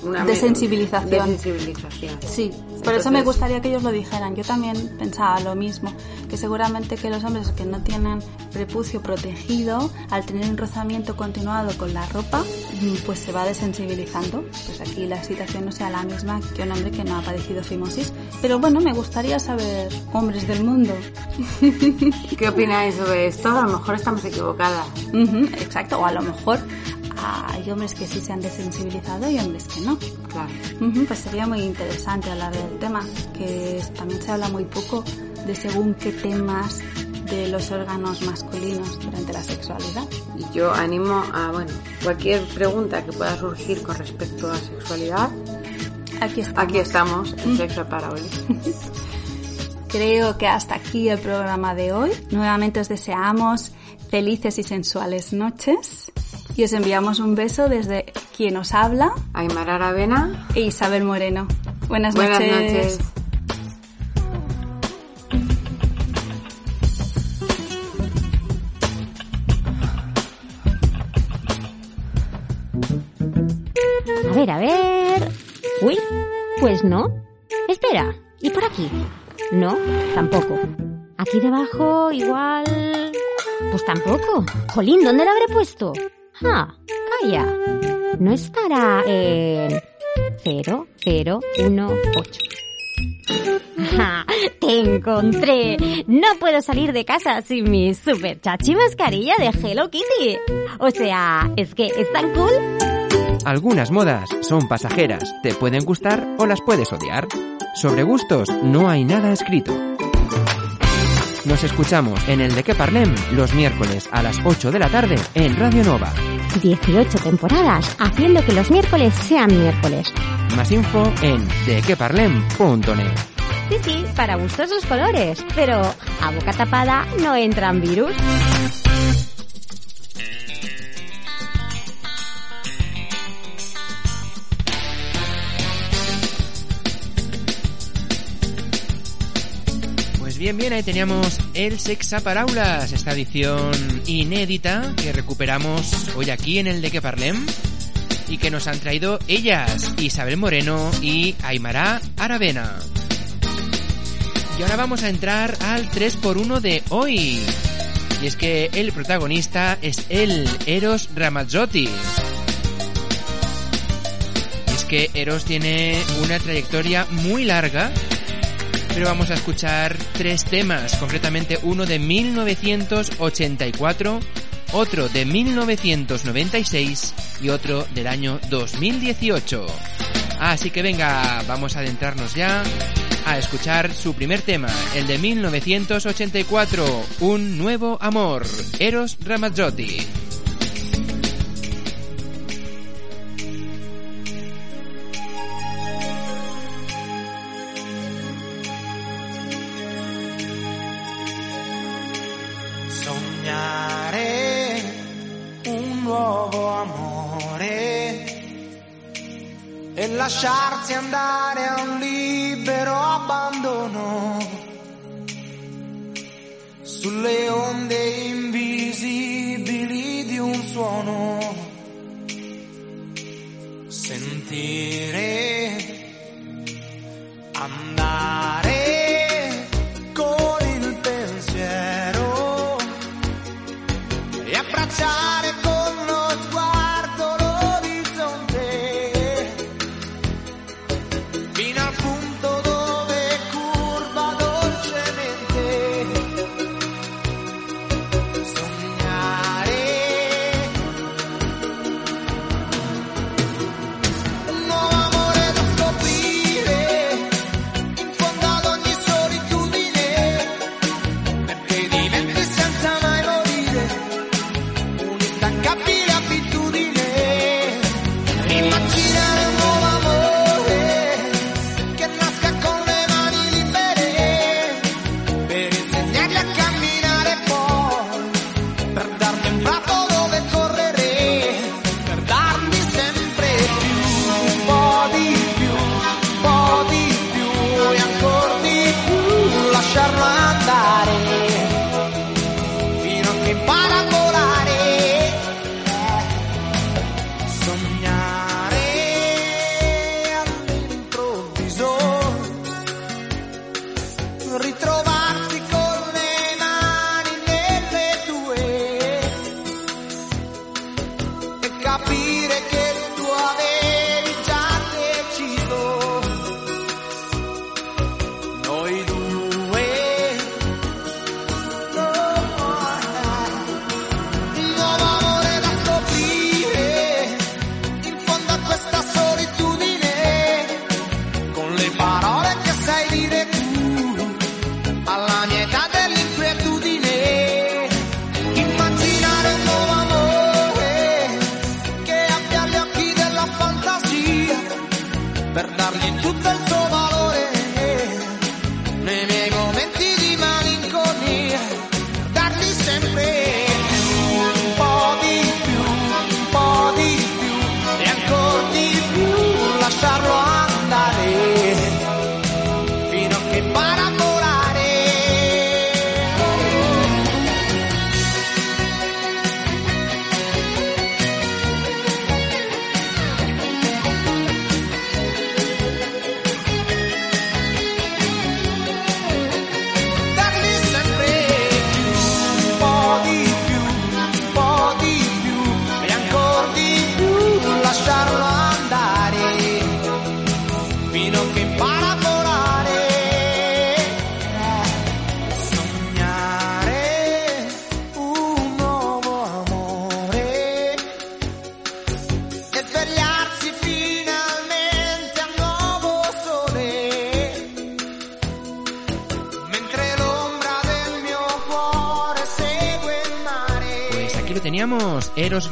una desensibilización. sensibilización. Sí, por eso me gustaría que ellos lo dijeran. Yo también pensaba lo mismo, que seguramente que los hombres que no tienen prepucio protegido, al tener un rozamiento continuado con la ropa, pues se va desensibilizando. Pues aquí la situación no sea la misma que un hombre que no ha padecido fimosis. Pero bueno, me gustaría saber, hombres del mundo. ¿Qué opináis sobre esto? A lo mejor estamos equivocadas. exacto, o a lo mejor hay hombres que sí se han desensibilizado y hombres que no. Claro. pues sería muy interesante hablar del tema, que también se habla muy poco de según qué temas de los órganos masculinos durante la sexualidad. Yo animo a, bueno, cualquier pregunta que pueda surgir con respecto a sexualidad, Aquí estamos. aquí estamos en Sexo para Hoy. Creo que hasta aquí el programa de hoy. Nuevamente os deseamos felices y sensuales noches y os enviamos un beso desde quien os habla Aymara Aravena, e Isabel Moreno. Buenas, buenas noches. noches. A ver, a ver. Uy, pues no. Espera, ¿y por aquí? No, tampoco. Aquí debajo, igual. Pues tampoco. Jolín, ¿dónde la habré puesto? Ah, calla. No estará en. 0018. ¡Ja! ¡Te encontré! No puedo salir de casa sin mi super chachi mascarilla de Hello Kitty. O sea, es que es tan cool. Algunas modas son pasajeras, te pueden gustar o las puedes odiar. Sobre gustos no hay nada escrito. Nos escuchamos en el de que parlem los miércoles a las 8 de la tarde en Radio Nova. 18 temporadas haciendo que los miércoles sean miércoles. Más info en dequeparlem.net. Sí, sí, para gustos los colores, pero a boca tapada no entran virus. Pues bien, bien, ahí teníamos el Sexaparaulas, esta edición inédita que recuperamos hoy aquí en el de que parlem y que nos han traído ellas, Isabel Moreno y Aymara Aravena. Y ahora vamos a entrar al 3x1 de hoy. Y es que el protagonista es el Eros Ramazzotti. Y es que Eros tiene una trayectoria muy larga pero vamos a escuchar tres temas, concretamente uno de 1984, otro de 1996 y otro del año 2018. Así que venga, vamos a adentrarnos ya a escuchar su primer tema, el de 1984, Un nuevo amor, Eros Ramazzotti. Lasciarsi andare a un libero abbandono sulle onde invisibili di un suono. Sentire andare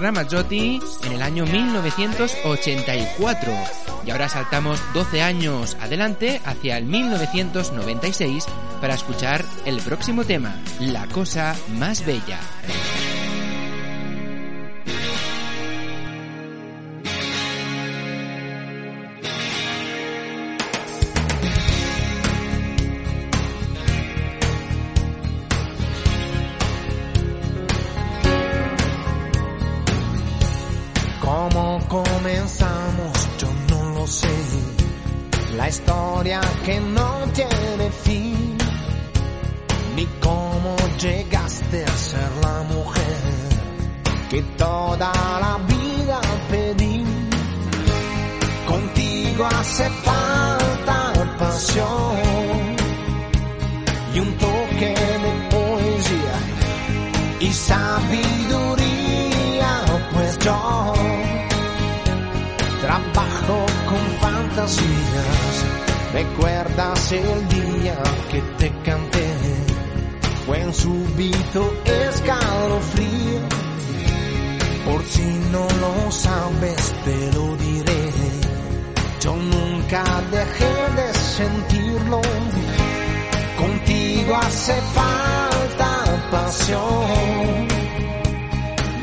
Ramazzotti en el año 1984. Y ahora saltamos 12 años adelante hacia el 1996 para escuchar el próximo tema, La cosa más bella. sabiduría, pues yo trabajo con fantasías. ¿Recuerdas el día que te canté? Fue un súbito escalofrío. Por si no lo sabes, te lo diré. Yo nunca dejé de sentirlo. Contigo hace falta pasión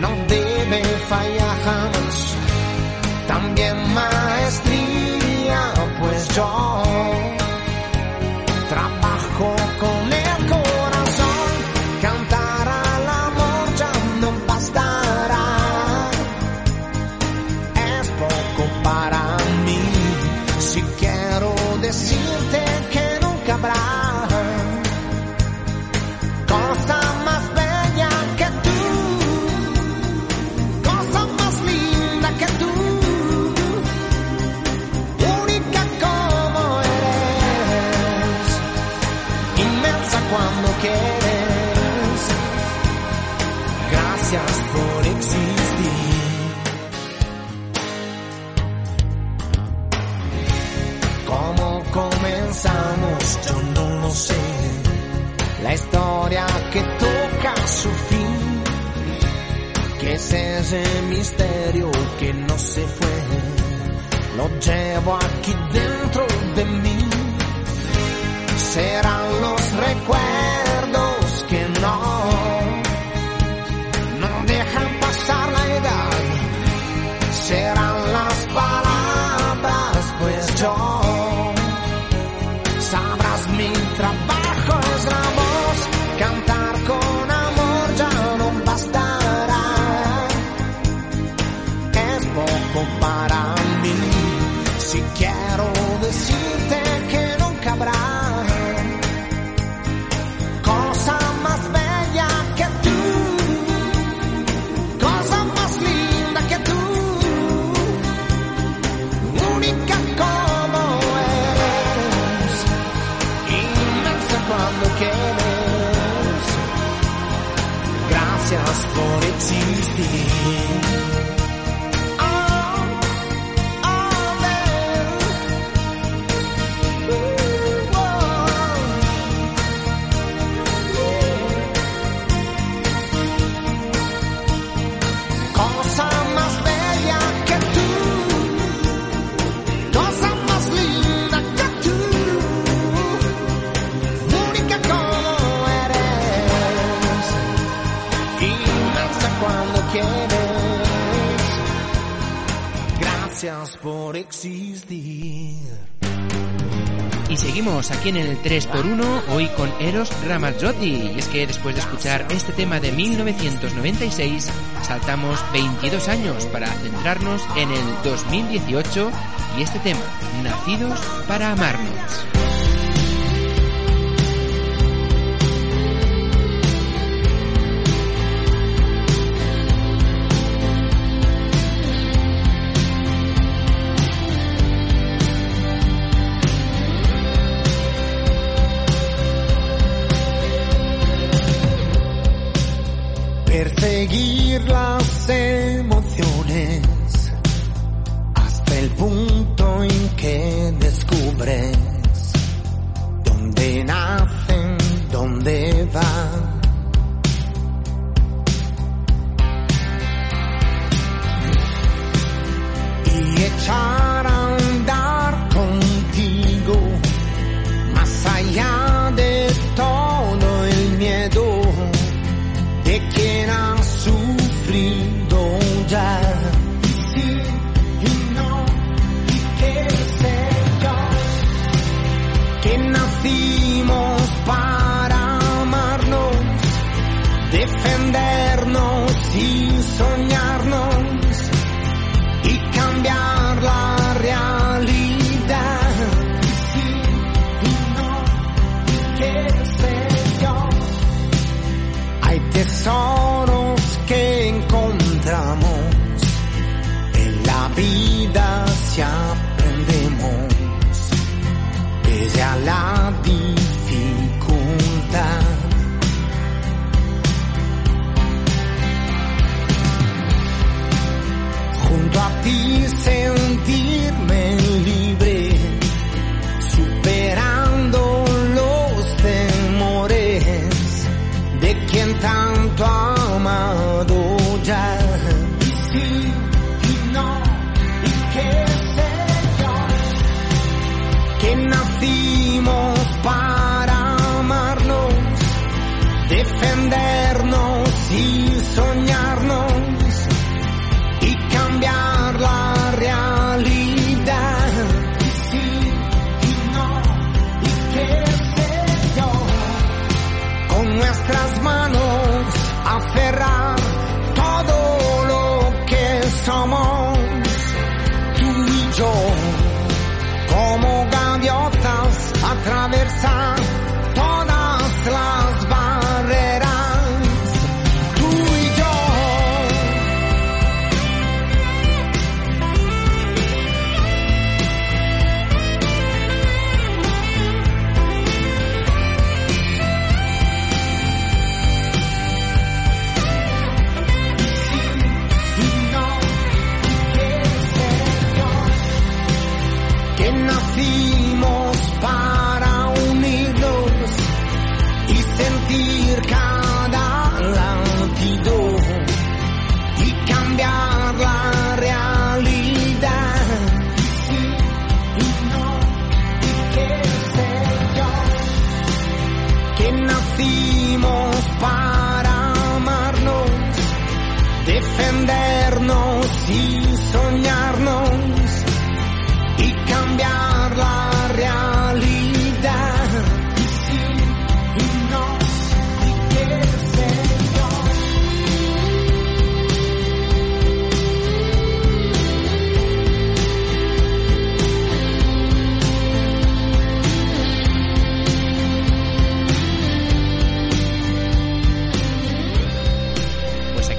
no debe fallar. También maestría, pues yo trabajo que es ese misterio que no se fue. Lo llevo aquí dentro de mí. Serán los recuerdos por existir. Y seguimos aquí en el 3x1, hoy con Eros Ramazzotti. Y es que después de escuchar este tema de 1996, saltamos 22 años para centrarnos en el 2018 y este tema, Nacidos para amarnos. Perseguir las emociones hasta el punto en que descubres nacimos para amarnos, defendernos y atravesar todas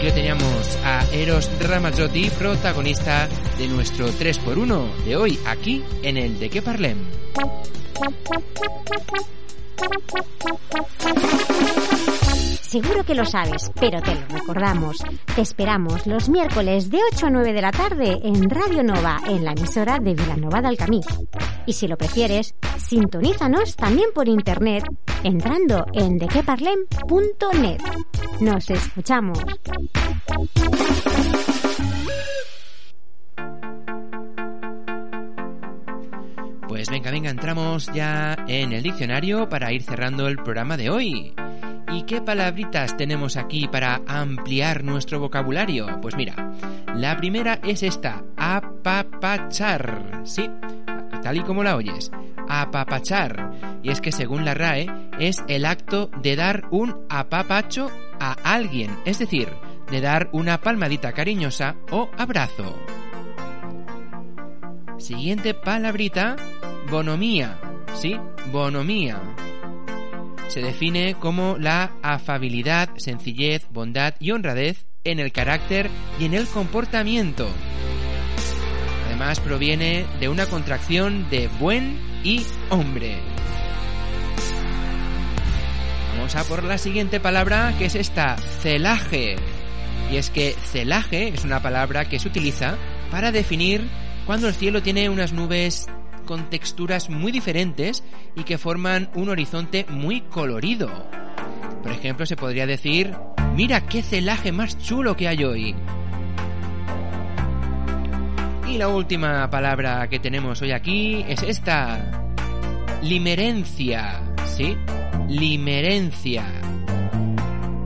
aquí lo teníamos a Eros Ramazzotti, protagonista de nuestro 3x1 de hoy, aquí en el De qué Parlem. Seguro que lo sabes, pero te lo recordamos. Te esperamos los miércoles de 8 a 9 de la tarde en Radio Nova, en la emisora de Vilanova del Camí. Y si lo prefieres, sintonízanos también por internet entrando en dequeparlem.net. Nos escuchamos. Pues venga, venga, entramos ya en el diccionario para ir cerrando el programa de hoy. ¿Y qué palabritas tenemos aquí para ampliar nuestro vocabulario? Pues mira, La primera es esta, apapachar. Sí, tal y como la oyes, apapachar. Y es que según la RAE es el acto de dar un apapacho a alguien, es decir, de dar una palmadita cariñosa o abrazo. Siguiente palabrita, bonomía. Sí, bonomía. Se define como la afabilidad, sencillez, bondad y honradez en el carácter y en el comportamiento. Además proviene de una contracción de buen y hombre. Vamos a por la siguiente palabra que es esta, celaje. Y es que celaje es una palabra que se utiliza para definir cuando el cielo tiene unas nubes con texturas muy diferentes y que forman un horizonte muy colorido. Por ejemplo, se podría decir, mira qué celaje más chulo que hay hoy. Y la última palabra que tenemos hoy aquí es esta. Limerencia. ¿Sí? Limerencia.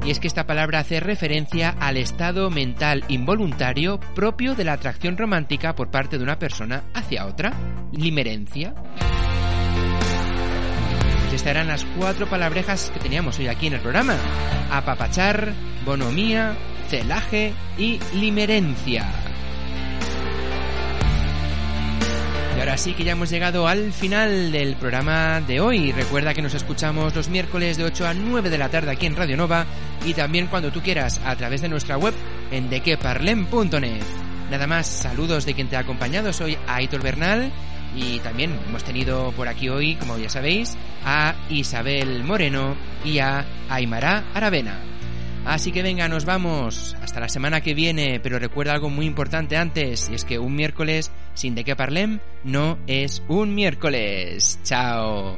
Y es que esta palabra hace referencia al estado mental involuntario propio de la atracción romántica por parte de una persona hacia otra. Limerencia. Pues estas eran las cuatro palabrejas que teníamos hoy aquí en el programa. Apapachar, bonomía, celaje y limerencia. Y ahora sí que ya hemos llegado al final del programa de hoy. Recuerda que nos escuchamos los miércoles de 8 a 9 de la tarde aquí en Radio Nova y también cuando tú quieras a través de nuestra web en dequeparlem.net. Nada más, saludos de quien te ha acompañado. Soy Aitor Bernal y también hemos tenido por aquí hoy, como ya sabéis, a Isabel Moreno y a Aymara Aravena. Así que venga, nos vamos. Hasta la semana que viene, pero recuerda algo muy importante antes, y es que un miércoles sin de qué parlem no es un miércoles. Chao.